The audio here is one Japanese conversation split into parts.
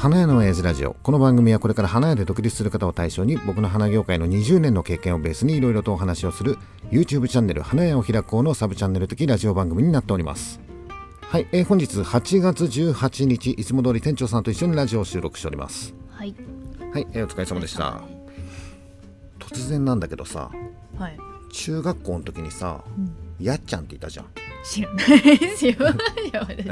花屋の親父ラジオ。この番組はこれから花屋で独立する方を対象に僕の花業界の20年の経験をベースにいろいろとお話をする YouTube チャンネル花屋を開こうのサブチャンネル的ラジオ番組になっております。はい、えー本日8月18日いつも通り店長さんと一緒にラジオを収録しております。はい。はい、えーお疲れ様でした。突然なんだけどさはい。中学校の時にさ、やっちゃんっていたじゃん知らないですよ。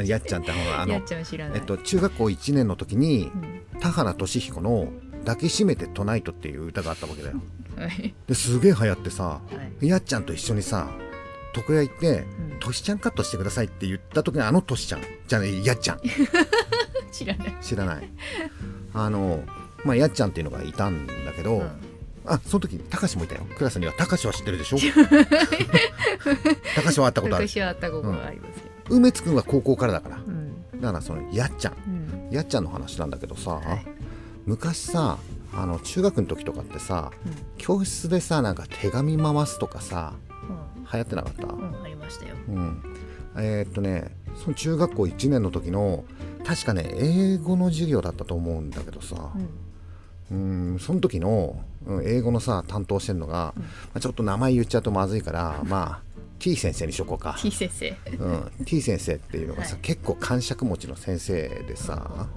やっちゃんってほらあのやっちゃん知らない。えっと中学校1年の時にうん田原俊彦の「抱きしめてトナイト」っていう歌があったわけだよはい。ですげえ流行ってさはい。やっちゃんと一緒にさ床屋行ってうん「トシちゃんカットしてください」って言った時にあのトシちゃんじゃあねやっちゃん 知らない。知らないあのまあやっちゃんっていうのがいたんだけど、うんあその時たかしもいたよクラスにはたかしは知ってるでしょ？たかしは会ったことある昔はあったことがありますよ。梅津くんは高校からだからうん。だからそのやっちゃんうん。やっちゃんの話なんだけどさ、はい昔さあの中学の時とかってさうん教室でさなんか手紙回すとかさ流行ってなかった、うん。うん。ありましたよ。うん、えーっとねその中学校1年の時の確かね英語の授業だったと思うんだけどさうん。うんその時の、うん英語のさ担当してるのが、まあ、ちょっと名前言っちゃうとまずいからまあ T 先生にしとこうか、T 先生。うん、T 先生っていうのがさ、はい。結構感触持ちの先生でさ、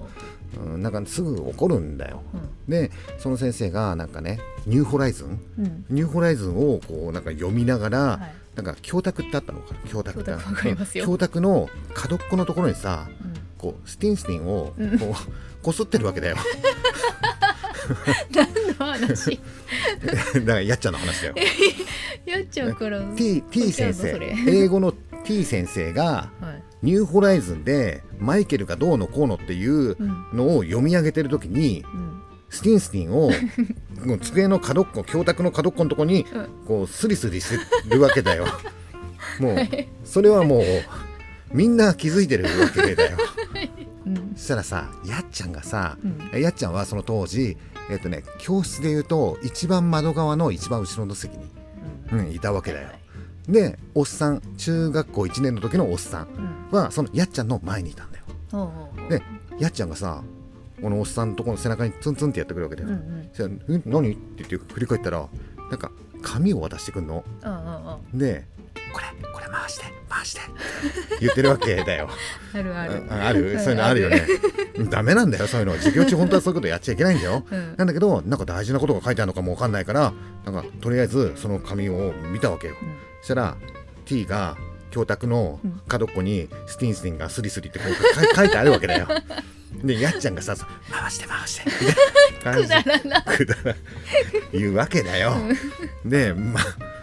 うん、なんかすぐ怒るんだよ。でその先生がなんかねニューホライズン？うん。うん。ニューホライズンをこうなんか読みながら、はい。なんか教託ってあったのかな？教託って。教託の角っこのところにさうん。こうスティンスティンをうん。こうこすってるわけだよ 何の話？だからやっちゃんの話だよ やっちゃうから。T, T 先生 英語の T 先生がはい。ニューホライズンでマイケルがどうのこうのっていううん。のを読み上げてる時にうん。スティンスティンを机の角っこ教託の角っこのとこにうんこうスリスリしてるわけだよもうそれはもうみんな気づいてるわけだようん。そしたらさやっちゃんがさ、うんやっちゃんはその当時えっ、とね教室でいうと一番窓側の一番後ろの席に、うん、いたわけだよでおっさん中学校1年の時のおっさんうん。はそのやっちゃんの前にいたんだよでやっちゃんがさこのおっさんのところの背中にツンツンってやってくるわけだよ、うんうん。何?」って言って振り返ったらなんか紙を渡してくんのうんうんうん。で「これこれ回して回して」言ってるわけだよ。あるある。ああるそういうのあるよね。ダメなんだよそういうの。授業中本当はそういうことやっちゃいけないんだよ。うん。なんだけどなんか大事なことが書いてあるのかもわかんないからなんかとりあえずその紙を見たわけよ。うん。そしたら T が教託の角っこにスティンスティンがスリスリってこう 書いてあるわけだよ。でやっちゃんがさ「回して回して」くだらな。くだら言うわけだよ。で、ま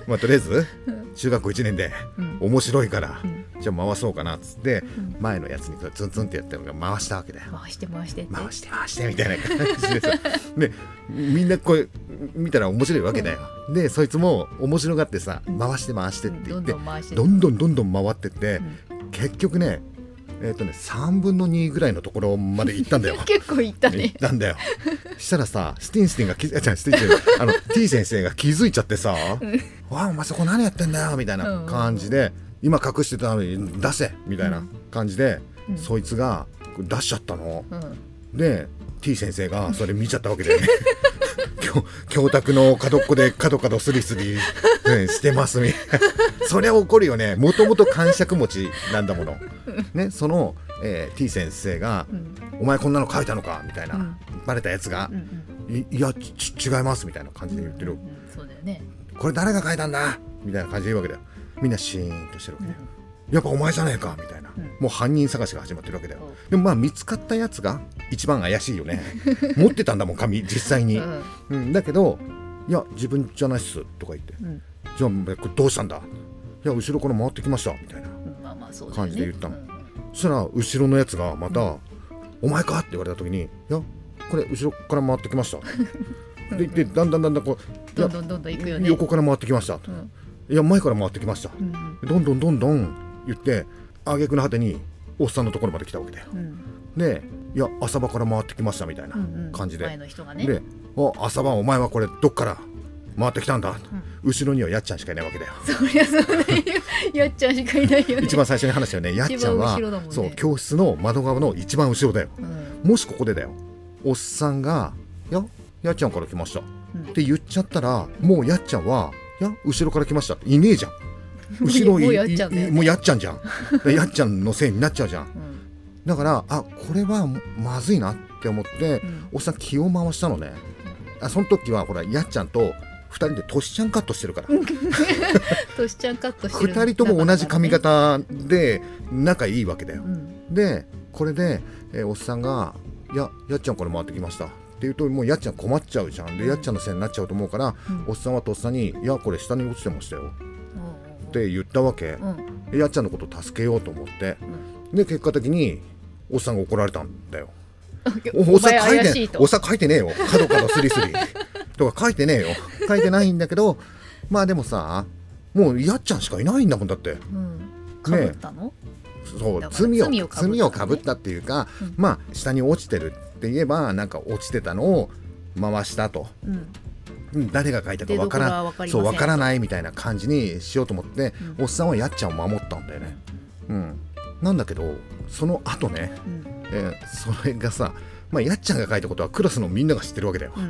まあ、とりあえず中学校1年でうん。面白いから、うん。じゃあ回そうかなっつって、ん。前のやつにツンツンってやってるのが回したわけだよ。回して回して。回して回してみたいな感じでさ。でみんなこう見たら面白いわけだよ。でそいつも面白がってさ回して回してって言って、どんどん回してどんどんどんどん回ってって、結局ねえっ、とね3分の2ぐらいのところまで行ったんだよ。結構いった行っね。たんだよ。したらさ、スティンスティンが気づ、スティンスティン、あの、T 先生が気づいちゃってさ、わあ、お前そこ何やってんだよ、みたいな感じで、今隠してたのに出せ、みたいな感じで、そいつが出しちゃったの。うん。で、T 先生がそれ見ちゃったわけだよね。教教託の角っこで角角スリスリ、うんしてますみたいな。そりゃ怒るよね。もともと感触持ちなんだもの、ね、その、えー T 先生が、お前こんなの書いたのか?」みたいな、うん。バレたやつがうんう「んいいや違います」みたいな感じで言ってる、うん。そうだよね。これ誰が書いたんだみたいな感じで言うわけだよ。みんなシーンとしてるわけだよ、やっぱお前じゃねえかみたいな、うん。もう犯人探しが始まってるわけだよ。うん。でもまあ見つかったやつが一番怪しいよね。持ってたんだもん紙実際に、うん。うん、だけど「いや自分じゃないっす」とか言って。うん「じゃあこれどうしたんだ?」いや後ろから回ってきました」みたいな。感じで言ったの。うん。そしたら後ろのやつがまた「お前か?」って言われた時に「いやこれ後ろから回ってきました」ででだんだんだんだんこう「いやどんどんどんどん行くよね。横から回ってきました」うん。いや前から回ってきました」うん。どんどんどんどん言って挙句の果てにおっさんのところまで来たわけだよ。うん。で「いや朝場から回ってきました」みたいなうんうん。感じで、前の人がね。で「お朝晩お前はこれどっから回ってきたんだ」後ろにはやっちゃんしかいないわけだよ。そりゃそうだよ。やっちゃんしかいないよね。一番最初に話したよね。やっちゃんはね。そう教室の窓側の一番後ろだよ。うん。もしここでだよ。おっさんが「ややっちゃんから来ました」うん。って言っちゃったらもうやっちゃんは「や後ろから来ました」いねえじゃん 後ろいもうやっちゃんだよね。いもうやっちゃんじゃん。で やっちゃんのせいになっちゃうじゃん。うん。だからあこれはまずいなって思って、うん。おっさん気を回したのね。あその時はほらやっちゃんと2人でトシちゃんカットしてるから。としちゃんカットしてる2人とも同じ髪型で仲いいわけだよ。うん。でこれで、えーおっさんが「ややっちゃんこれ回ってきました」って言うともうやっちゃん困っちゃうじゃん。でやっちゃんのせいになっちゃうと思うから、うん。おっさんはとっさに「いやこれ下に落ちてましたよ」って言ったわけ、おううんやっちゃんのこと助けようと思って、で結果的におっさんが怒られたんだよ。おおっさ書いておっさん書いてねえよ。角角スリスリ。とか書いてねえよ。書いてないんだけどまあでもさもうやっちゃんしかいないんだもんだって。うん。かぶったの？そう罪を罪をかぶったっていうか、うん。まあ下に落ちてるって言えばなんか落ちてたのを回したと。うんうん誰が書いたかわからそうわからないみたいな感じにしようと思って、うんおっさんはやっちゃんを守ったんだよね。うん、なんだけどその後ね、うんえーそれがさ、まあ、やっちゃんが書いたことはクラスのみんなが知ってるわけだよ。う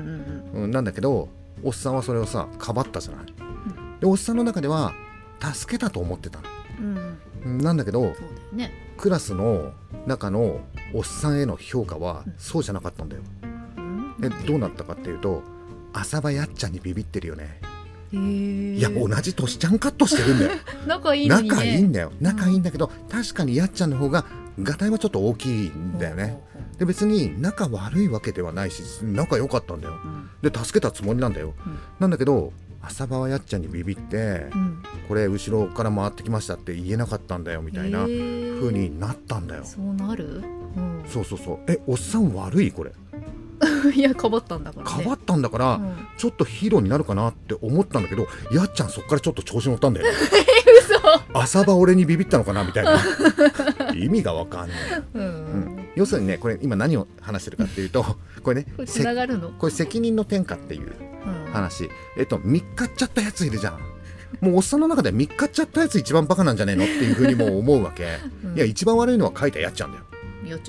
んなんだけどおっさんはそれをさかばったじゃない。でおっさんの中では助けたと思ってたの。うんなんだけどねクラスの中のおっさんへの評価はそうじゃなかったんだよ。うんでどうなったかっていうと浅場やっちゃんにビビってるよね。いや同じ年ちゃんカットしてるんだよ。仲いいね。仲いいんだよ。仲いいんだけど、確かにやっちゃんの方ががたいはちょっと大きいんだよね。で別に仲悪いわけではないし仲良かったんだよ。うん。で助けたつもりなんだよ。うん。なんだけど浅場はやっちゃんにビビって、うん。これ後ろから回ってきましたって言えなかったんだよみたいな風になったんだよ。そうなる？うん。そうそうそう。えおっさん悪い？これ いやかばったんだからね。かばったんだから、うん。ちょっとヒーローになるかなって思ったんだけどやっちゃんそっからちょっと調子乗ったんだよね。嘘。浅場俺にビビったのかなみたいな。意味がわかんない、うん。うん、要するにねこれ今何を話してるかっていうとこれねこれせ繋がるの？これ責任の転嫁っていううん。話。えっと3日っちゃったやついるじゃん。もうおっさんの中で3日っちゃったやつ一番バカなんじゃねえのっていうふうにもう思うわけ、うん。いや一番悪いのは書いたやっちゃんだよ。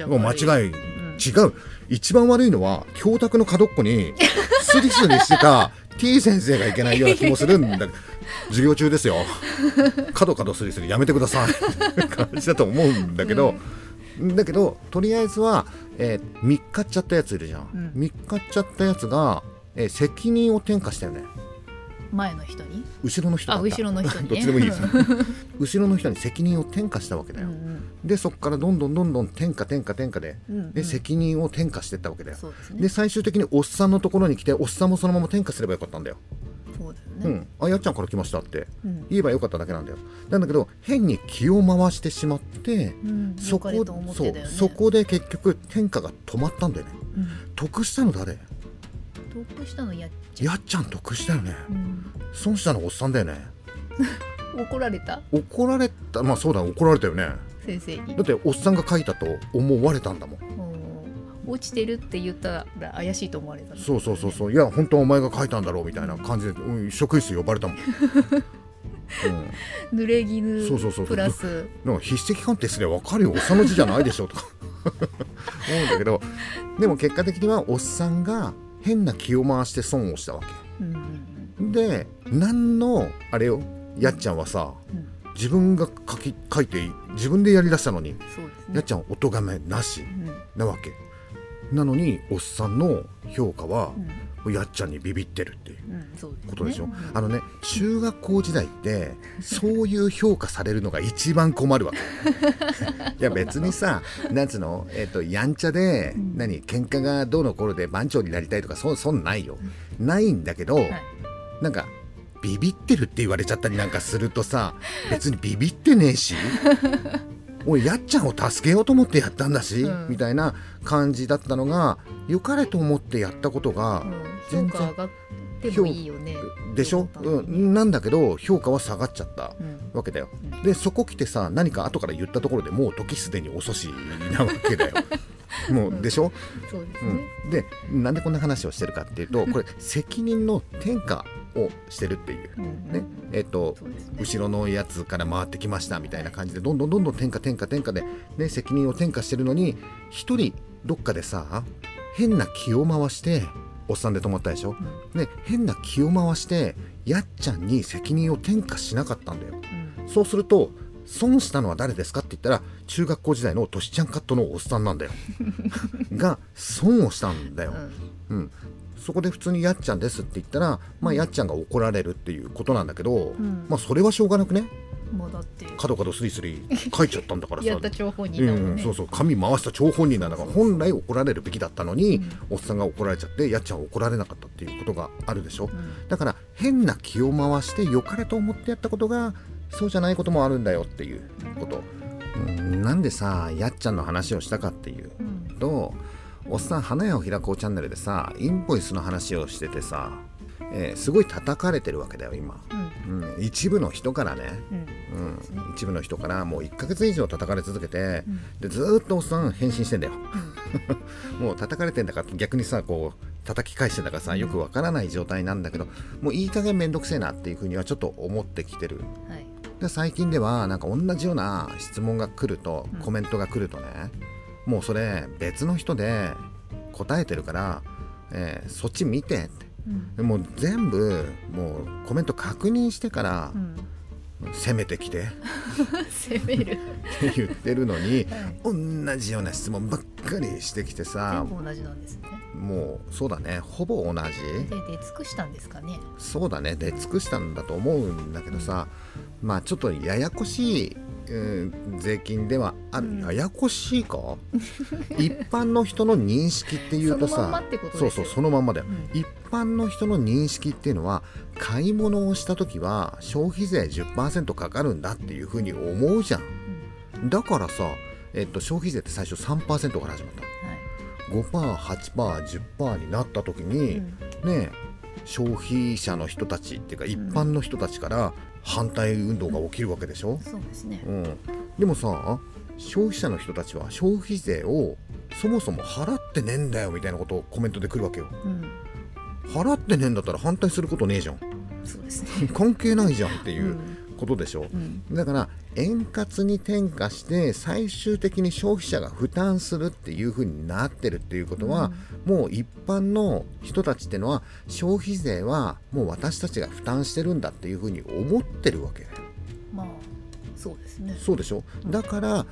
もう間違いうん違う。一番悪いのは教託の角っこにスリスリしてた T 先生がいけないような気もするんだ。授業中ですよ。角角スリスリやめてください。って感じだと思うんだけど、だけどとりあえずは、えー、3日っちゃったやついるじゃん、うん。3日っちゃったやつが、えー責任を転嫁したよね前の人に？後ろの人だった。あ後ろの人に。ね どっちでもいいです。後ろの人に責任を転嫁したわけだよ、うんでそこからどんどんどんどん転嫁転嫁転嫁でうんうん。で責任を転嫁していったわけだよ、そうですね。で最終的におっさんのところに来ておっさんもそのまま転嫁すればよかったんだよ、そうだうよね。ん、あやっちゃんから来ましたって。うん。言えばよかっただけなんだよ。なんだけど変に気を回してしまって、うん。そこ良かれと思っそう。そこで結局転嫁が止まったんだよね。うん。得したの誰？得したのやっやっちゃん得したよね。ううん。損したのおっさんだよね。怒られた？怒られた。まあそうだ怒られたよね。先生に。だっておっさんが書いたと思われたんだもん。うん落ちてるって言ったら怪しいと思われたの。そうそうそうそう。いや本当はお前が書いたんだろうみたいな感じで、うん、職員室呼ばれたもん、うん、濡れ衣そうそうそう。プラス。なんか筆跡鑑定すれば分かるよ。おっさんの字じゃないでしょとか。思うんだけど。でも結果的にはおっさんが変な気を回して損をしたわうんうんけで何のあれよやっちゃんはさうん。自分が書き書いて自分でやりだしたのにね。やっちゃんお咎めなしうん。なわけ。なのにおっさんの評価はうんやっちゃんにビビってるっていうことでしょ、うん。あのね中学校時代ってそういう評価されるのが一番困るわけ。いや別にさなんつうの、えっとやんちゃで、うん。何？喧嘩がどうの頃で番長になりたいとかそそんないよ、ないんだけど、はい。なんかビビってるって言われちゃったりなんかするとさ別にビビってねえし 俺やっちゃんを助けようと思ってやったんだし、うん。みたいな感じだったのが良かれと思ってやったことが、うん全然評価上がってもいいよね。でしょ、そうん、なんだけど評価は下がっちゃったうん。わけだよ。うん。でそこ来てさ何か後から言ったところでもう時すでに遅しなわけだよ。もうでしょ、そうですね。うん、でなんでこんな話をしてるかっていうとこれ責任の転嫁をしてるっていう。ね。えっとね。後ろのやつから回ってきましたみたいな感じでどんどんどんどん転嫁転嫁転嫁で、ね、責任を転嫁してるのに一人どっかでさ変な気を回しておっさんで止まったでしょ、で変な気を回してやっちゃんに責任を転嫁しなかったんだよ。うん。そうすると損したのは誰ですかって言ったら中学校時代のトシちゃんカットのおっさんなんだよ。が損をしたんだよ、うん。うん、そこで普通にやっちゃんですって言ったら、まあ、やっちゃんが怒られるっていうことなんだけど、ん。まあそれはしょうがなくねもうだって角角スリスリ書いちゃったんだからさ。やった張本人うん、だもんね。そうそう紙回した張本人なんだから本来怒られるべきだったのに、おっさんが怒られちゃってやっちゃんは怒られなかったっていうことがあるでしょ、だから変な気を回して良かれと思ってやったことがそうじゃないこともあるんだよっていうこと、うん、なんでさやっちゃんの話をしたかっていううん。とおっさん花屋を開こうチャンネルでさインボイスの話をしててさ、えーすごい叩かれてるわけだよ今、うん。うん、一部の人からね、うんうん、一部の人からもう1ヶ月以上叩かれ続けて、でずーっとおっさん返信してんだよ、もう叩かれてんだから逆にさこう叩き返してんだからさよくわからない状態なんだけどもういい加減めんどくせえなっていうふうにはちょっと思ってきてる。はい。で最近ではなんか同じような質問が来るとうん。コメントが来るとね、もうそれ別の人で答えてるから、えーそっち見てって。うん。でもう全部もうコメント確認してからうん攻めてきて。攻める。って言ってるのに はい。同じような質問ばっかりしてきてさ全部同じなんですね。もうそうだね。ほぼ同じ。で出尽くしたんですかね。そうだね。出尽くしたんだと思うんだけどさまあちょっとややこしい、うん税金ではある、うん。ややこしいか？一般の人の認識っていうとさそうそうそのまんまだよ、うん。一般の人の認識っていうのは買い物をした時は消費税10%かかるんだっていうふうに思うじゃん。だからさ、えっと、消費税って最初3%から始まったはい。5%8%10% になった時に、うん。ね消費者の人たちっていうか一般の人たちから反対運動が起きるわけでしょ、そうですね。うん。でもさ消費者の人たちは消費税をそもそも払ってねえんだよみたいなことをコメントで来るわけよ。うん。払ってねえんだったら反対することねえじゃんそうですね。関係ないじゃんっていうことでしょ、うん。だから円滑に転嫁して最終的に消費者が負担するっていう風になってるっていうことは、もう一般の人たちってのは消費税はもう私たちが負担してるんだっていう風に思ってるわけ。まあそうですね。そうでしょ？だから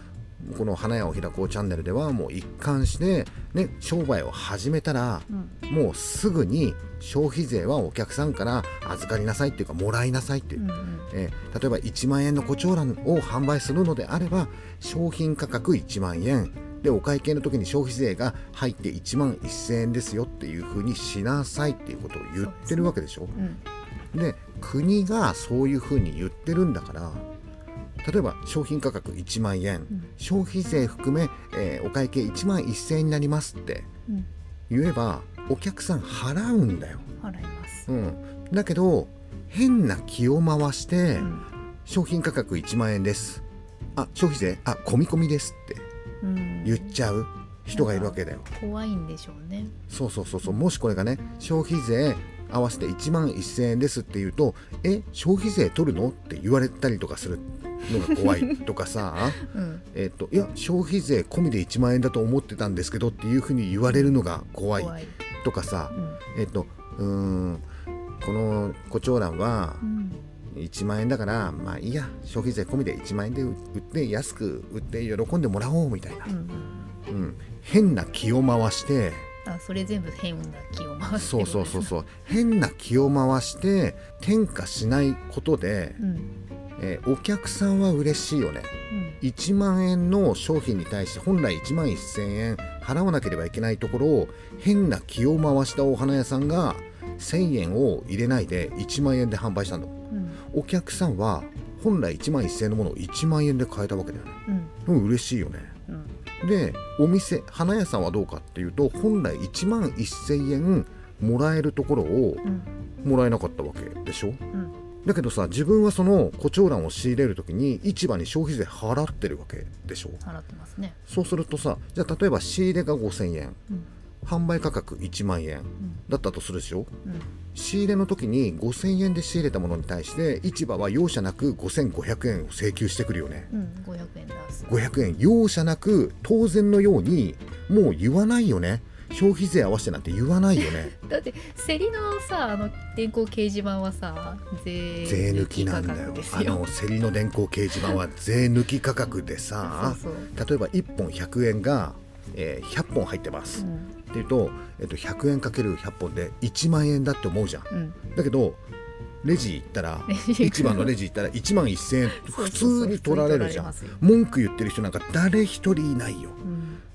この花屋を開こうチャンネルではもう一貫して、ね、商売を始めたらうん。もうすぐに消費税はお客さんから預かりなさいっていうかもらいなさいっていう。うんうん。えー例えば1万円の胡蝶蘭を販売するのであれば商品価格1万円でお会計の時に消費税が入って1万1000円ですよっていう風にしなさいっていうことを言ってるわけでしょ。うんで国がそういう風に言ってるんだから例えば商品価格1万円、ん。消費税含め、えーお会計1万1000円になりますってうん。言えばお客さん払うんだよ、払います。うん、だけど変な気を回して、うん。商品価格1万円です。あ消費税？あ込み込みですってうん。言っちゃう人がいるわけだよ。怖いんでしょうね。そうそうそうそう。もしこれがね消費税合わせて1万1000円ですって言うとえ消費税取るの？って言われたりとかするのが怖いとかさうん。えっといや消費税込みで1万円だと思ってたんですけどっていうふうに言われるのが怖いとかさうん。えっとうーんこの胡蝶蘭はうん。1万円だからまあいいや消費税込みで1万円で売って安く売って喜んでもらおうみたいな。う、んうん。うん、変な気を回してあそれ全部変な気を回すそうそうそうそう。変な気を回して転嫁しないことで、うんうんえーお客さんは嬉しいよね。1万円の商品に対して本来1万1000円払わなければいけないところを変な気を回したお花屋さんが1000円を入れないで1万円で販売したんだ。うん。お客さんは本来1万1000円のものを1万円で買えたわけだよね。うん。うん嬉しいよね。うん。でお店花屋さんはどうかっていうと本来1万1000円もらえるところをうん。もらえなかったわけでしょ。うんだけどさ自分はその胡蝶蘭を仕入れる時に市場に消費税払ってるわけでしょ？払ってますね。そうするとさじゃあ例えば仕入れが5000円。うん。販売価格1万円。だったとするでしょ？うん。仕入れの時に5000円で仕入れたものに対して市場は容赦なく5500円を請求してくるよね。うん500円出す。500円。容赦なく当然のようにもう言わないよね消費税合わせてなんて言わないよね。だって競りのさあの電光掲示板はさ税税抜きなんだよ。あの競りの電光掲示板は税抜き価格でさ例えば1本100円が、えー100本入ってます、うん。っていうと、えっと、100円かける100本で1万円だって思うじゃん。うん。だけどレジ行ったら市場の。レジ行ったら 1万1000円普通に取られるじゃん。文句言ってる人なんか誰一人いないよ。うん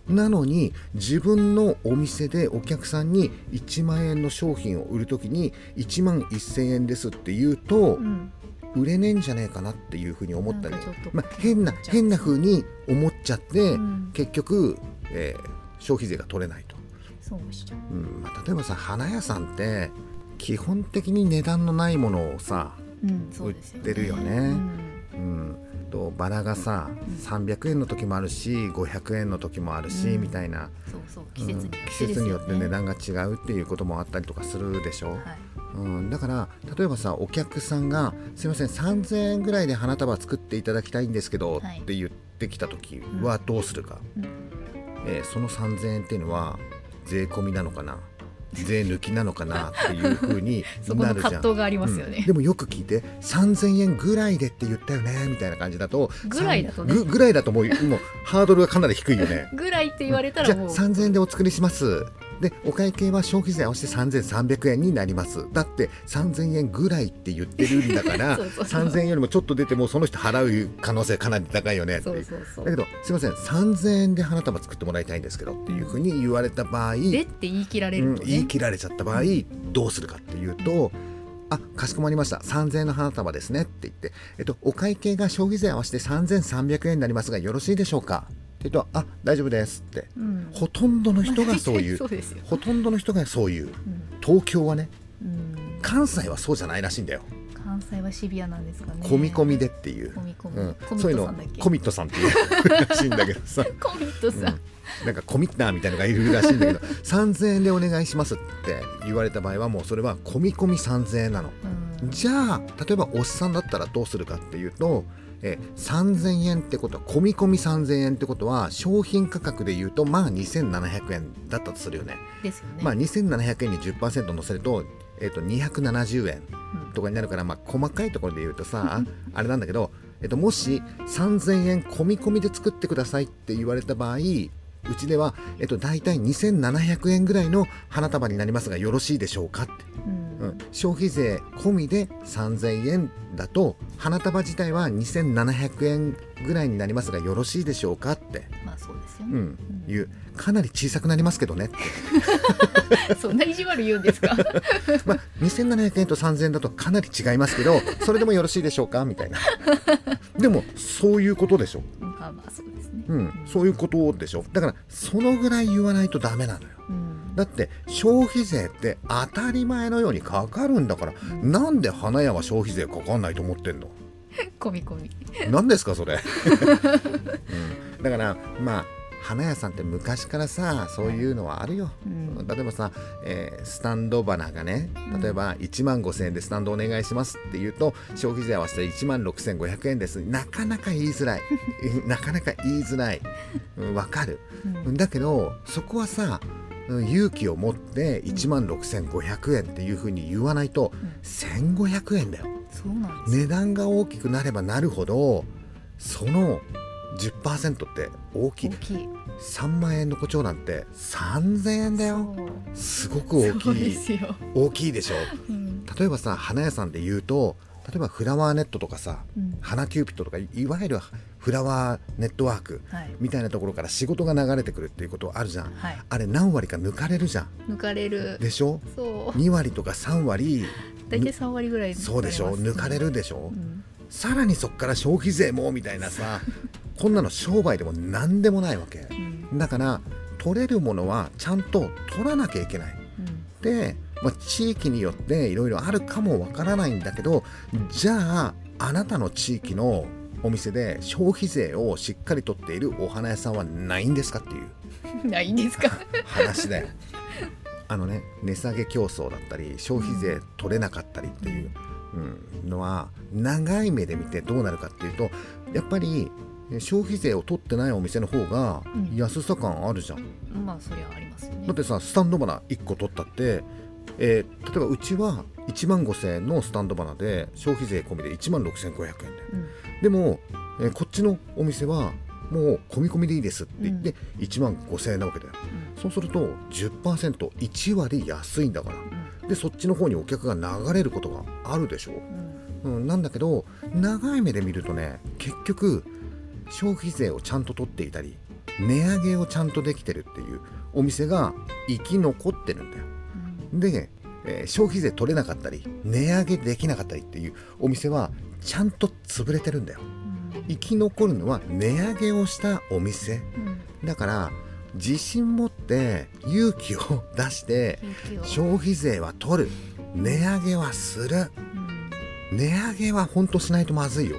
なのに自分のお店でお客さんに1万円の商品を売るときに1万1000円ですって言うとうん。売れねえんじゃねえかなっていうふうに思ったりまあ、変な変な風に思っちゃって、うん。結局、えー消費税が取れないと、そうう。うん。まあ、例えばさ花屋さんって基本的に値段のないものをさ、うんそうですよ売ってるよね。うん。うん、とバラがさ300円の時もあるし500円の時もあるし、うん。みたいな、そうそう季節によって値段が違うっていうこともあったりとかするでしょ、はい。うん、だから例えばさお客さんが「すいません3000円ぐらいで花束作っていただきたいんですけど」はい。って言ってきた時はどうするか、うん。えーその3000円っていうのは税込みなのかな税抜きなのかなっていうふうに なるじゃん。でもよく聞いて3000円ぐらいでって言ったよねみたいな感じだとぐらいだとね。ぐぐらいだともうもうハードルがかなり低いよね。ぐらいって言われたじゃあらもう3000円でお作りしますでお会計は消費税合わせて3300円になります。だって3000円ぐらいって言ってるんだから そうそうそう。3000円よりもちょっと出てもその人払う可能性かなり高いよねってだけどすいません。3000円で花束作ってもらいたいんですけどっていうふうに言われた場合、でって言い切られうんるとね、言い切られちゃった場合どうするかっていうとあかしこまりました。3000円の花束ですねって言って、えっと、お会計が消費税合わせて3300円になりますがよろしいでしょうか？って言うとあ大丈夫ですって。うん。ほとんどの人がそういう。ほとんどの人がそういう。うん。東京はねうん、関西はそうじゃないらしいんだよ。関西はシビアなんですかね。込み込みでっていう、込み込み、うん。コミそういうのコミットさんっていうらしいんだけどさ。コミットさん、なんかコミッターみたいなのがいるらしいんだけど 3000円でお願いしますって言われた場合はもうそれは込み込み3000円なの。うん。じゃあ例えばおっさんだったらどうするかっていうとえ3000円ってことは込み込み3000円ってことは商品価格で言うとまあ2700円だったとするよね。ですよね、まあ2700円に10%乗せると,、えっと270円うんとかになるから、まあ、細かいところで言うとさあれなんだけど、えっと、もし3000円込み込みで作ってくださいって言われた場合うちでは、えっと、大体2700円ぐらいの花束になりますがよろしいでしょうかって、うんうん、消費税込みで3000円だと花束自体は2700円ぐらいになりますがよろしいでしょうかって、まあそうですよね、うん、いう。かなり小さくなりますけどね そんな意地悪言うんですか？まあ、2700円と3000円だとかなり違いますけどそれでもよろしいでしょうかみたいな。でもそういうことでしょ、まあまあそうですね。うん、そういうことでしょ。だからそのぐらい言わないとダメなのよ。うんだって消費税って当たり前のようにかかるんだから、なんで花屋は消費税かかんないと思ってんの？込み込み。何ですかそれ、うん、だからまあ花屋さんって昔からさそういうのはあるよ、うん。例えばさ、えースタンド花がね例えば1万5000円でスタンドお願いしますって言うと消費税合わせて1万6500円です。なかなか言いづらい。なかなか言いづらい。うんわ、かる、うん。だけどそこはさうん勇気を持って1万6500円っていうふうに言わないと1500円だよ。値段が大きくなればなるほどその10%って大きい。大きい。3万円の胡蝶なんて3000円だよ。すごく大きい。大きいでしょ。うん。例えばさ花屋さんで言うと例えばフラワーネットとかさうん。花キューピットとかいいわゆるフラワーネットワークはい。みたいなところから仕事が流れてくるっていうことあるじゃん。はい。あれ何割か抜かれるじゃん。抜かれる。でしょ？そう。2割とか3割。大体3割ぐらい。そうでしょ？抜かれるでしょ、うん。さらにそこから消費税もみたいなさこんなの商売でも何でもないわけ。うん。だから取れるものはちゃんと取らなきゃいけない。うん。で、まあ、地域によっていろいろあるかもわからないんだけどじゃああなたの地域のお店で消費税をしっかり取っているお花屋さんはないんですかっていう。ないんですか？話だよ。あのね値下げ競争だったり消費税取れなかったりっていう、うん、のは長い目で見てどうなるかっていうとやっぱり、え消費税を取ってないお店の方がうん。安さ感あるじゃん、まあそりゃありますよね。だってさスタンド花1個取ったって、えー例えばうちは1万5000円のスタンド花で消費税込みで1万6500円でうんでも、えーこっちのお店はもう込み込みでいいですって言って1万5000円なわけだよ。そうすると 10%1 割安いんだから。でそっちの方にお客が流れることがあるでしょ。うんうん。うん、なんだけど長い目で見るとね結局消費税をちゃんと取っていたり値上げをちゃんとできてるっていうお店が生き残ってるんだよ。うん。で、えー消費税取れなかったり値上げできなかったりっていうお店はちゃんと潰れてるんだよ。うん。生き残るのは値上げをしたお店。うん。だから自信持って勇気を出して消費税は取る。値上げはする。うん。値上げは本当しないとまずいよ。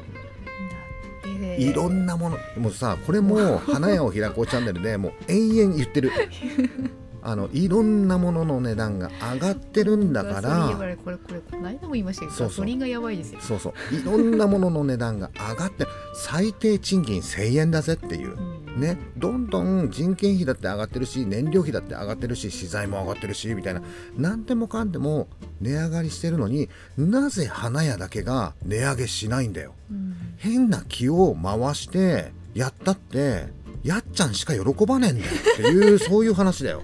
いろんなもの。もうさこれも「花屋を開こうチャンネル」でもう延々言ってる あのいろんなものの値段が上がってるんだから。いこれこれこの間も言いましたけどそうそう。がやばいですよ。そうそう。いろんなものの値段が上がって最低賃金1000円だぜっていう。うん。ね。どんどん人件費だって上がってるし燃料費だって上がってるし資材も上がってるしみたいな。何でもかんでも値上がりしてるのになぜ花屋だけが値上げしないんだよ。うん。変な気を回してやったってやっちゃんしか喜ばねえんだよっていうそういう話だよ。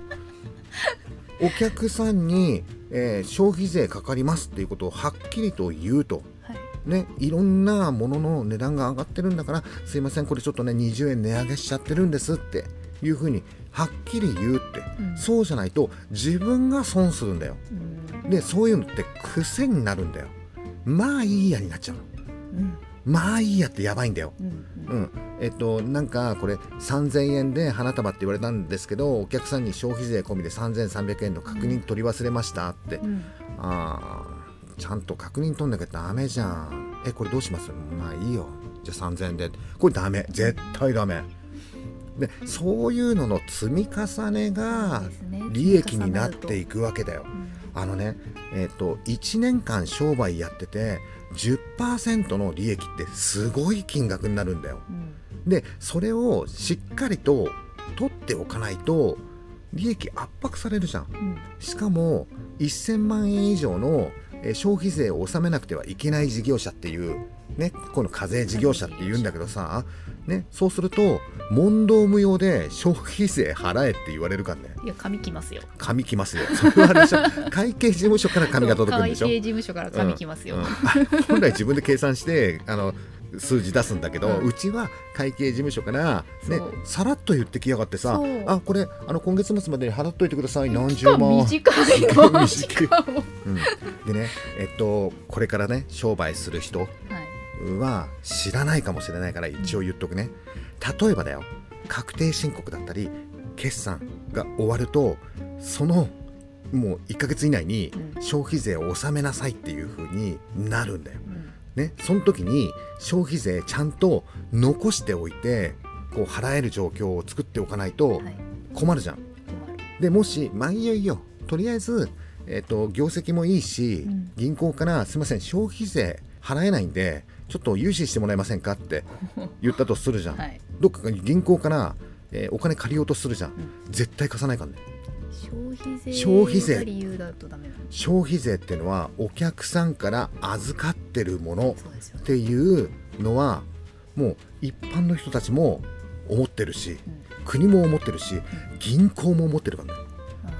お客さんに、えー消費税かかりますっていうことをはっきりと言うと。はい。ね、いろんなものの値段が上がってるんだからすいませんこれちょっとね20円値上げしちゃってるんですっていうふうにはっきり言うって、うん。そうじゃないと自分が損するんだよ。うん。でそういうのって癖になるんだよ。まあいいやになっちゃうの。うんまあいいやってやばいんだよ。うんうん、えっとなんかこれ3000円で花束って言われたんですけどお客さんに消費税込みで3300円の確認取り忘れましたって、うん。あーちゃんと確認取んなきゃダメじゃん。えこれどうします？まあいいよ。じゃあ3000円で。これダメ。絶対ダメ。でそういうのの積み重ねが利益になっていくわけだよ。うん。あのねえっと1年間商売やってて10%の利益ってすごい金額になるんだよ。うん。でそれをしっかりと取っておかないと利益圧迫されるじゃん。うん。しかも1000万円以上のえー消費税を納めなくてはいけない事業者っていうねこの課税事業者って言うんだけどさ、ね、そうすると問答無用で消費税払えって言われるからね。いや紙きますよ。紙来ますよ。それはあれでしょ。会計事務所から紙が届くんでしょ。会計事務所から紙きますよ、うん。うん本来自分で計算してあの数字出すんだけど、ううんちは会計事務所から、ねさらっと言ってきやがってさあこれあの今月末までに払っといてください。何十万、短い短い。のしかもうん、でねえっとこれからね商売する人はいは知らないかもしれないから一応言っとくね。例えばだよ。確定申告だったり決算が終わるとそのもう1ヶ月以内にうん。消費税を納めなさいっていう風になるんだよ。うん。ね、その時に消費税ちゃんと残しておいてこう払える状況を作っておかないとはい。困るじゃん。困る。でもしまあいいよいいよとりあえず、えっと業績もいいし、うん。銀行からすいません消費税払えないんでちょっと融資してもらえませんかって 言ったとするじゃん、はい。どっかが銀行から、えーお金借りようとするじゃん、ん。絶対貸さないからね消費税消費税っていうのはお客さんから預かってるものっていうのはもう一般の人たちも思ってるしうん。国も思ってるし銀行も思ってるからね。あ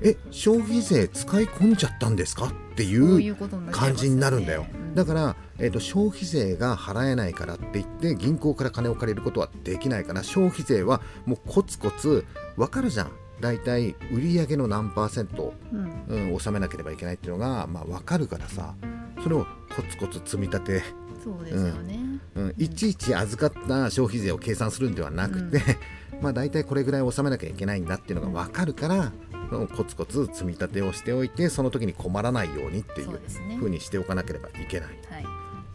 え消費税使い込んじゃったんですか？っていう感じになるんだよ。うんだから、えー、と消費税が払えないからって言って銀行から金を借りることはできないから消費税はもうコツコツ分かるじゃん。大体売上の何パーセント、うん。うん、納めなければいけないっていうのが、まあ、分かるからさ。それをコツコツ積み立て、そうですよね、うん、いちいち預かった消費税を計算するんではなくて、まあ大体これぐらい納めなきゃいけないんだっていうのが分かるから、うんコツコツ積み立てをしておいてその時に困らないようにっていうそうにしておかなければいけない。はい。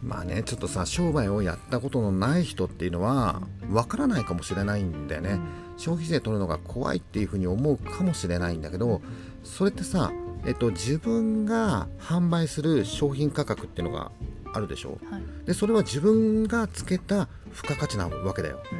まあねちょっとさ商売をやったことのない人っていうのは分からないかもしれないんだよね、消費税取るのが怖いっていうふうに思うかもしれないんだけどそれってさ、えっと、自分が販売する商品価格っていうのがあるでしょ？はい。でそれは自分がつけた付加価値なわけだよ、うん、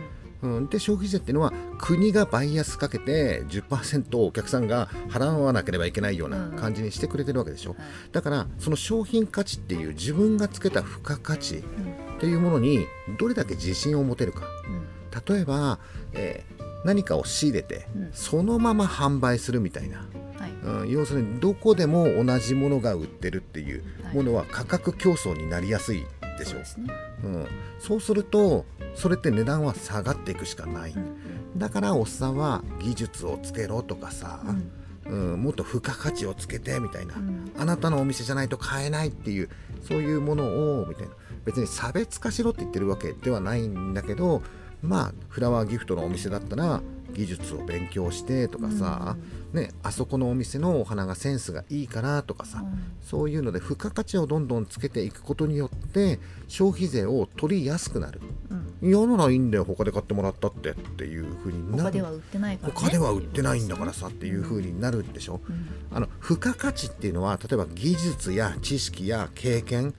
で消費税っていうのは国がバイアスかけて10%お客さんが払わなければいけないような感じにしてくれてるわけでしょ、はい。だからその商品価値っていう自分がつけた付加価値うん。っていうものにどれだけ自信を持てるか。うん。例えば、えー何かを仕入れてうん。そのまま販売するみたいな、はい。うん、要するにどこでも同じものが売ってるっていうはい。ものは価格競争になりやすいでしょ。そうですね。うん、そうするとそれって値段は下がっていくしかない、うんだからおっさんは技術をつけろとかさ、うん。うんもっと付加価値をつけてみたいな、うん。あなたのお店じゃないと買えないっていうそういうものをみたいな。別に差別化しろって言ってるわけではないんだけどまあフラワーギフトのお店だったら技術を勉強してとかさ、ね、あそこのお店のお花がセンスがいいからとかさ、そういうので付加価値をどんどんつけていくことによって消費税を取りやすくなる。うん。嫌ならいいんだよ他で買ってもらったってっていう風になる。他では売ってないからね。他では売ってないんだからさっていう風になるでしょ、うん。あの付加価値っていうのは例えば技術や知識や経験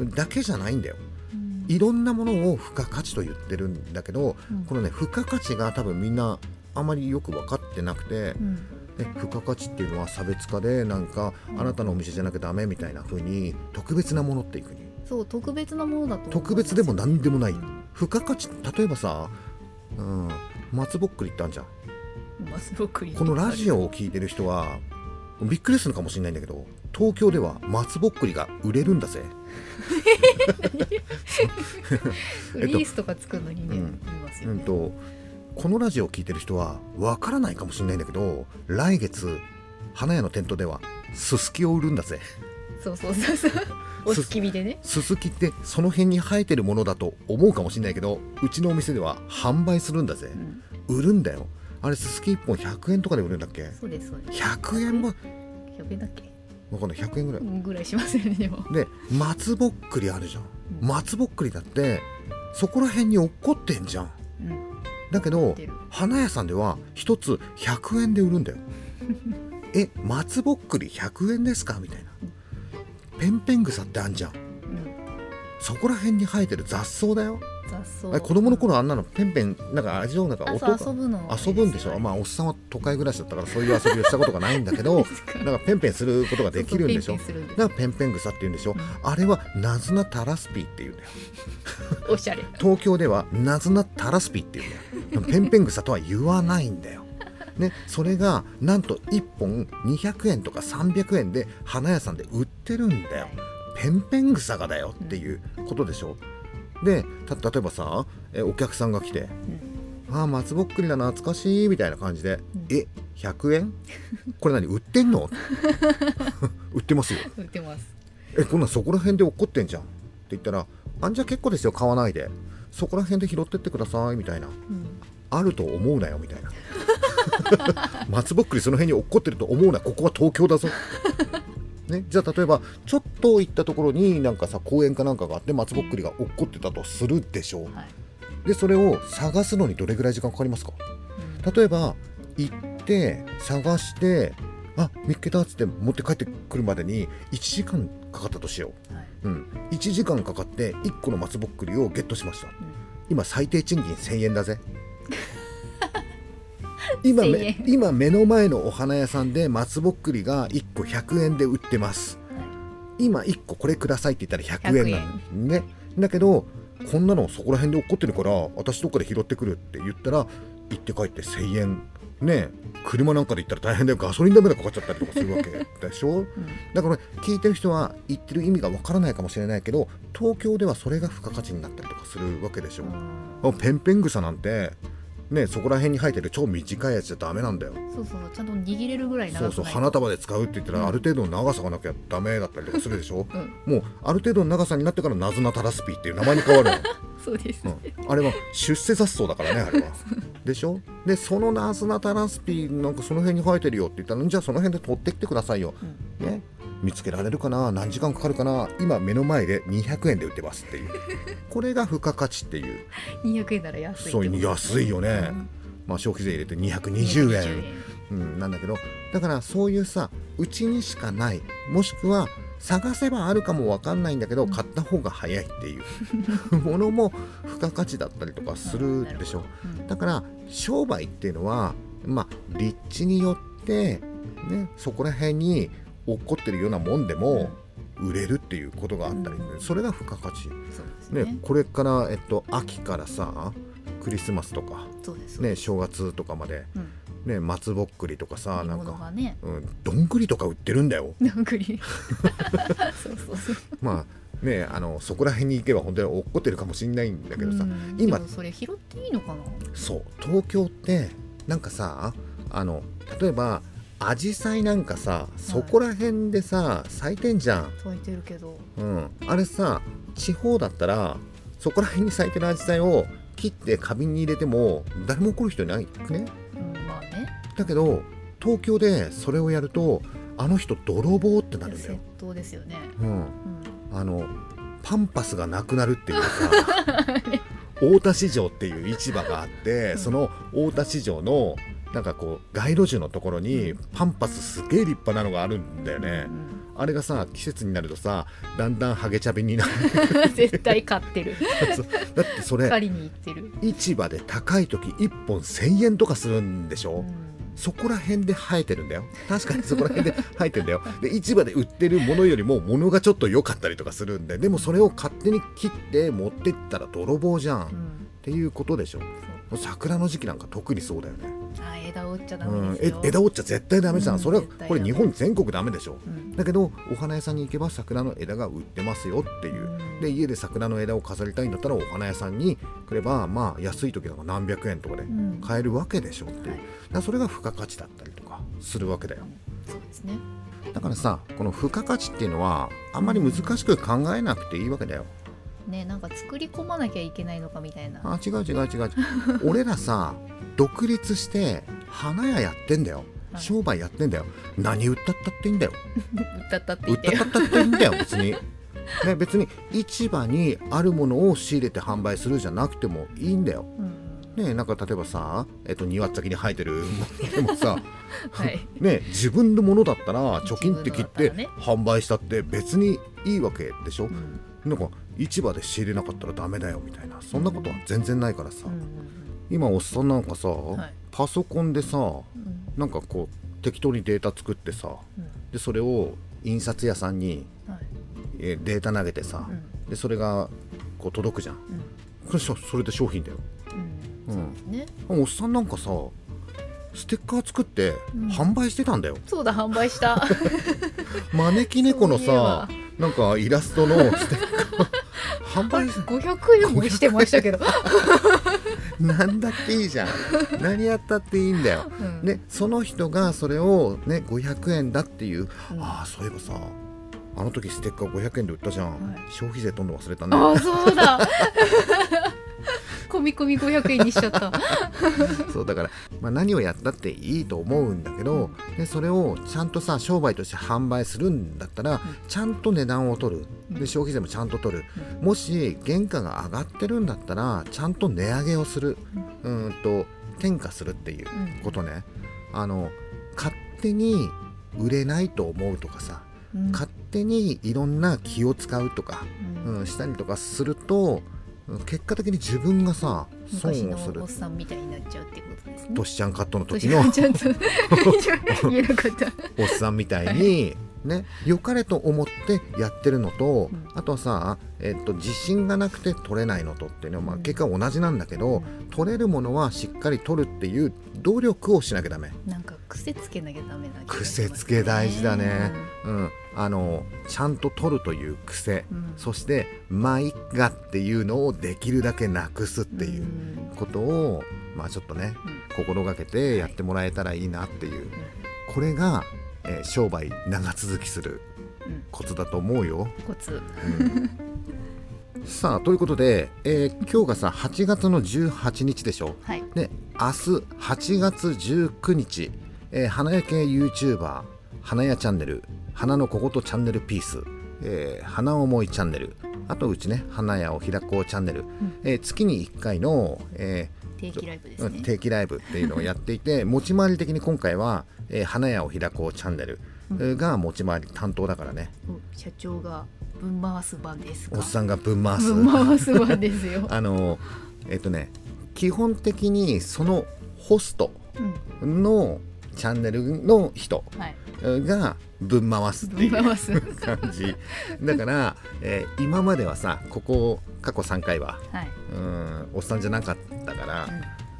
だけじゃないんだよ。うんいろんなものを付加価値と言ってるんだけど、うんこのね付加価値が多分みんなあまりよく分かってなくて、うんね、付加価値っていうのは差別化でなんかあなたのお店じゃなきゃダメみたいな風に特別なものっていう風にそう特別なものだと特別でも何でもない。うん付加価値例えばさ、うん、松ぼっくりってあるじゃん。松ぼっくり。このラジオを聞いてる人はびっくりするかもしれないんだけど東京では松ぼっくりが売れるんだぜ。えっとリースとか作るのにね、うん。うんとこのラジオを聞いてる人はわからないかもしれないんだけど来月花屋の店頭ではススキを売るんだぜ。そうそうそうそう。お月見でね。ススキってその辺に生えてるものだと思うかもしれないけどうちのお店では販売するんだぜ。う、ん。売るんだよ。あれススキ1本100円とかで売るんだっけ？そうですそうです。100円も？100円だっけ？わかんない。100円ぐらい。うんぐらいしますよねでも。で松ぼっくりあるじゃん。うん。松ぼっくりだってそこら辺に落っこってんじゃん。うんだけど花屋さんでは1つ100円で売るんだよ。え松ぼっくり100円ですか？みたいな。ペンペン草ってあんじゃん。うん。そこら辺に生えてる雑草だよ雑草あれ子供の頃あんなのペンペンなんか味をなんかあ音がそう遊ぶの。遊ぶんでしょ？まあおっさんは都会暮らしだったからそういう遊びをしたことがないんだけど なんかペンペンすることができるんでしょ？そうそうペンペンする。んからペンペン草って言うんでしょ、うん。あれはナズナタラスピーって言うんだよ。おしゃれ。東京ではナズナタラスピって言うんだよ。ペンペン草とは言わないんだよ。ね、それがなんと1本200円とか300円で花屋さんで売ってるんだよ。ペンペン草がだよっていうことでしょ？でた例えばさえお客さんが来てうん「ああ松ぼっくりだ懐かしい」みたいな感じでうん「え100円これ何売ってんの? 」売ってますよ。売ってます。えこんなんそこら辺で落っこってんじゃん？って言ったら「あんじゃ結構ですよ買わないで。そこら辺で拾ってってください」みたいな。うん「あると思うなよ」みたいな。松ぼっくりその辺に落っこってると思うな。ここは東京だぞね、じゃあ例えばちょっと行ったところになんかさ公園かなんかがあって松ぼっくりが落っこってたとするでしょう。はい。でそれを探すのにどれぐらい時間かかりますか？うん。例えば行って探してあ見っけたっつって持って帰ってくるまでに1時間かかったとしよはい、う、うん、1時間かかって1個の松ぼっくりをゲットしました。うん。今最低賃金1000円だぜ今1000め円。今目の前のお花屋さんで松ぼっくりが1個100円で売ってます。今1個これくださいって言ったら100円なのね。だけどこんなのそこら辺で落っこってるから私どっかで拾ってくるって言ったら行って帰って1000円。ね車なんかで行ったら大変だよ。ガソリン代までかかっちゃったりとかするわけ でしょ？うん。だから聞いてる人は言ってる意味がわからないかもしれないけど東京ではそれが付加価値になったりとかするわけでしょ。ペンペン草なんてねそこら辺に生えてる超短いやつじゃダメなんだよ。そうそうちゃんと握れるぐらい長くそうそう花束で使うって言ったらある程度の長さがなきゃダメだったりとかするでしょ？うん。もうある程度の長さになってからナズナタラスピーっていう名前に変わるのそうです、うん、あれは出世雑草だからねあれは。でしょ？でそのナズナタラスピーなんかその辺に生えてるよって言ったらじゃあその辺で取ってきてくださいよ、うん。ね、見つけられるかな？何時間かかるかな？今目の前で200円で売ってますっていう。これが付加価値っていう。200円なら安いそう安いよね、うん。まあ、消費税入れて220円。うん、なんだけどだからそういうさうちにしかない。もしくは探せばあるかもわかんないんだけど、うん。買った方が早いっていう。ものも付加価値だったりとかするでしょ。うん。だから商売っていうのはまあ立地によってねそこら辺に落っこってるようなもんでも売れるっていうことがあったり、うん。それが付加価値。ねこれから、えっと、秋からさクリスマスとか、ね、正月とかまで、うん。ね、松ぼっくりとかさ煮なんか、うん、どんぐりとか売ってるんだよ。なんくり。そうそうそう。まあねあのそこら辺に行けば本当に落っこってるかもしれないんだけどさ、うん。今それ拾っていいのかな？そう東京ってなんかさあの例えばアジサイなんかさそこら辺でさ咲いてんじゃん、咲いてるけど。うん、あれさ地方だったらそこら辺に咲いてるアジサイを切って花瓶に入れても誰も怒る人いないね。うんまあね。だけど東京でそれをやるとあの人泥棒ってなるんだ窃よ、盗ですよね。うん、うん。あのパンパスがなくなるっていうか 大田市場っていう市場があって、うん。その大田市場のなんかこう街路樹のところにパンパスすげえ立派なのがあるんだよね、あれがさ季節になるとさだんだんハゲチャビになる。う ん絶対買ってる。だってそれ借りに行ってる。市場で高い時1本1000円とかするんでしょ、うん。そこら辺で生えてるんだよ。確かにそこら辺で生えてるんだよ。で市場で売ってるものよりも物がちょっと良かったりとかするんででもそれを勝手に切って持ってったら泥棒じゃん、っうん。ていうことでしょ。そう。桜の時期なんか特にそうだよね、あ枝折っちゃダうん、えメですよ。枝折っちゃ絶対ダメじゃん、うんそれはこれ日本全国ダメでしょ。うん。だけどお花屋さんに行けば桜の枝が売ってますよっていう。うん。で家で桜の枝を飾りたいんだったらお花屋さんに来ればまあ安い時なんか何百円とかでうん。買えるわけでしょっていう、はい。それが付加価値だったりとかするわけだよ。そうですね。だからさこの付加価値っていうのはあんまり難しく考えなくていいわけだよねなんか作り込まなきゃいけないのかみたいな。あ違う違う違う 俺らさ独立して花屋やってんだよ。はい。商売やってんだよ。何売ったったっていいんだよ。歌ったって売言ってよ。ったったっていいんだよ 別に。ね、別に市場にあるものを仕入れて販売するじゃなくてもいいんだよ。うん。ね、なんか例えばさ、えっと、庭先に生えてるものでもさ、はい。ね、自分のものだったら貯金って切って販売したって別にいいわけでしょ。う、んなんか市場で仕入れなかったらダメだよみたいなそんなことは全然ないからさ、うん今おっさんなんかさ、い。パソコンでさうん。なんかこう適当にデータ作ってさうん。でそれを印刷屋さんにはい。えーデータ投げてさ、うん。でそれがこう届くじゃん。うん。これさそれで商品だよ。うん。ね。おっさんなんかさステッカー作ってうん。販売してたんだよ、そうだ販売した。招き猫のさなんかイラストのステッカー。販売し500円もしてましたけど、なんだっていいじゃん。何やったっていいんだよ。うん。でその人がそれをね500円だっていう、うん。ああそういえばさあの時ステッカー500円で売ったじゃん、はい。消費税取んの忘れたね。ああそうだ込み込み500円にしちゃった。そうだから、まあ、何をやったっていいと思うんだけどでそれをちゃんとさ商売として販売するんだったらちゃんと値段を取る。で消費税もちゃんと取る。もし原価が上がってるんだったらちゃんと値上げをする。うーんと転嫁するっていうことね。あの勝手に売れないと思うとかさうん。勝手にいろんな気を使うとか、うん。うん、したりとかするとうん結果的に自分がさ損をする。おっさんみたいになっちゃうっていうことですね。トシちゃんカットの時年のがちゃんと言えなかったおっさんみたいに、ね、良かれと思ってやってるのと、うん。あとはさ、えっと、自信がなくて取れないのとっていうのは、まあ、うん。結果同じなんだけど、取れるものはしっかり取るっていう努力をしなきゃダメ。なんか癖つけなきゃダメな気がします癖つけ大事だね、うん、あのちゃんと取るという癖、うん。そして「まあいっか」っていうのをできるだけなくすっていうことを、まあちょっとね心がけてやってもらえたらいいなっていう、これが、えー商売長続きするうん。うんコツだと思うよ。コツ。さあということで、えー今日がさ8月の18日でしょ。はい。で明日8月19日、えー花屋系 YouTuber 花屋チャンネル花の小言チャンネルピース、えー花思いチャンネルあとうちね花屋を開こうチャンネル、えー月に1回の、えー定期ライブです定期ライブっていうのをやっていて 持ち回り的に今回は、えー花屋を開こうチャンネルが持ち回り担当だからね、お社長が分回す番ですか？おっさんが分回す。分回す番ですよ。あのえっ、とね基本的にそのホストうん。のチャンネルの人はい。が分回すっていう感じ。だから、えー今まではさここ過去3回ははい、うんおっさんじゃなかったから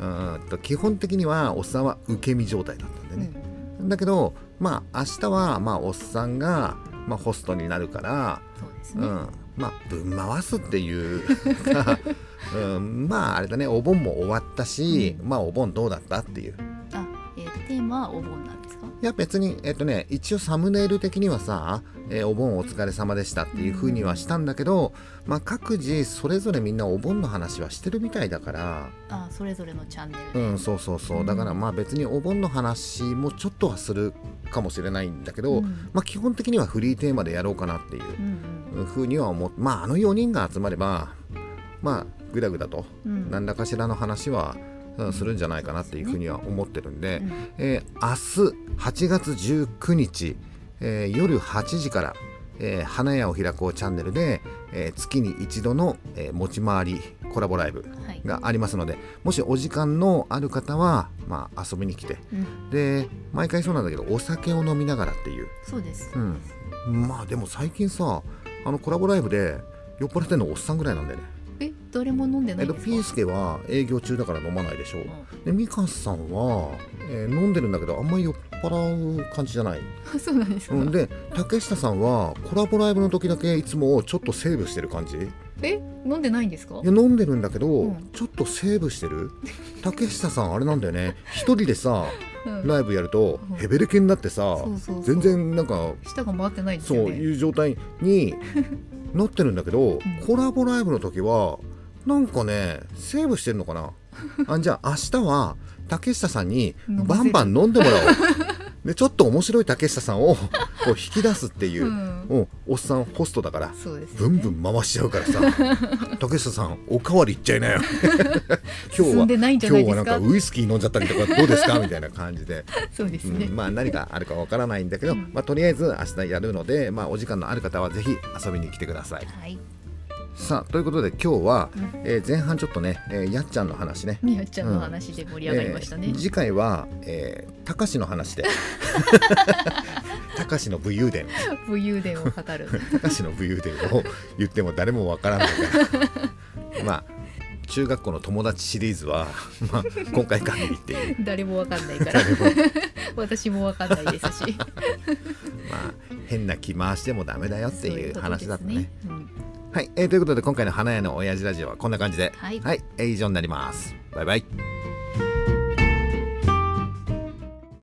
う、うんと基本的にはおっさんは受け身状態だったんんでね、だけどまあ明日はまあおっさんが、まあ、ホストになるから、そうですね、うん、まあ分回すっていうか、うん、まああれだねお盆も終わったし、まあお盆どうだったっていうテーマはお盆なんですか？いや別にえっとね一応サムネイル的にはさ、えーお盆お疲れ様でしたっていう風にはしたんだけど、まあ各自それぞれみんなお盆の話はしてるみたいだから。あそれぞれのチャンネルうで、んそうそうそう。だからまあ別にお盆の話もちょっとはするかもしれないんだけど、うん。まあ基本的にはフリーテーマでやろうかなっていううん風には思っまああの4人が集まればまあグダグダと。うん。うん何らかしらの話は、うんするんじゃないかなっていうふうには思ってるんで、うん。えー明日8月19日、えー夜8時から、えー花屋を開こうチャンネルで、えー月に一度の、えー持ち回りコラボライブはい、がありますのでもしお時間のある方は、まあ、遊びに来てうん、で毎回そうなんだけどお酒を飲みながらっていう、そうです、うん、まあでも最近さあのコラボライブで酔っ払ってんのおっさんぐらいなんだよねえ誰も飲んでなえっと、いんですか、ピースケは営業中だから飲まないでしょう。ん。でミカさんは、えー飲んでるんだけどあんまり酔っ払う感じじゃない、そうなんですか、うん、で竹下さんはコラボライブの時だけいつもちょっとセーブしてる感じ。いえ飲んでないんですか？や飲んでるんだけど、うん。ちょっとセーブしてる。竹下さんあれなんだよね。一人でさうん。ライブやるとうん。ヘベレケになってさ全然なんか舌が回ってないんですそういう状態になってるんだけど、コラボライブの時はなんかねセーブしてるのかな？あじゃあ明日は竹下さんにバンバン飲んでもらおうでちょっと面白い竹下さんを こう引き出すっていう、うん。うんおっさんホストだからね、ブンブン回しちゃうからさ 竹下さんおかわりいっちゃいなよ。今日は今日はなんかウイスキー飲んじゃったりとかどうですか？みたいな感じで。そうですね、うんまあ何があるかわからないんだけど、うん。まあ、とりあえず明日やるので、まあ、お時間のある方はぜひ遊びに来てください。はいさあということで今日は、うん。えー前半ちょっとね、えーやっちゃんの話ね。みやちゃんの話で盛り上がりましたね、えー次回は、えー、高しの話で。高しの武勇伝。武勇伝を語る。高しの武勇伝を言っても誰もわからないから。まあ中学校の友達シリーズは、まあ、今回限りっていう。誰もわかんないから。私もわかんないですし。まあ変な気回してもダメだよっていう話だったね。そういうことですうんはい、えーということで今回の花屋の親父ラジオはこんな感じで、はいはい、えー以上になります。バイバイ。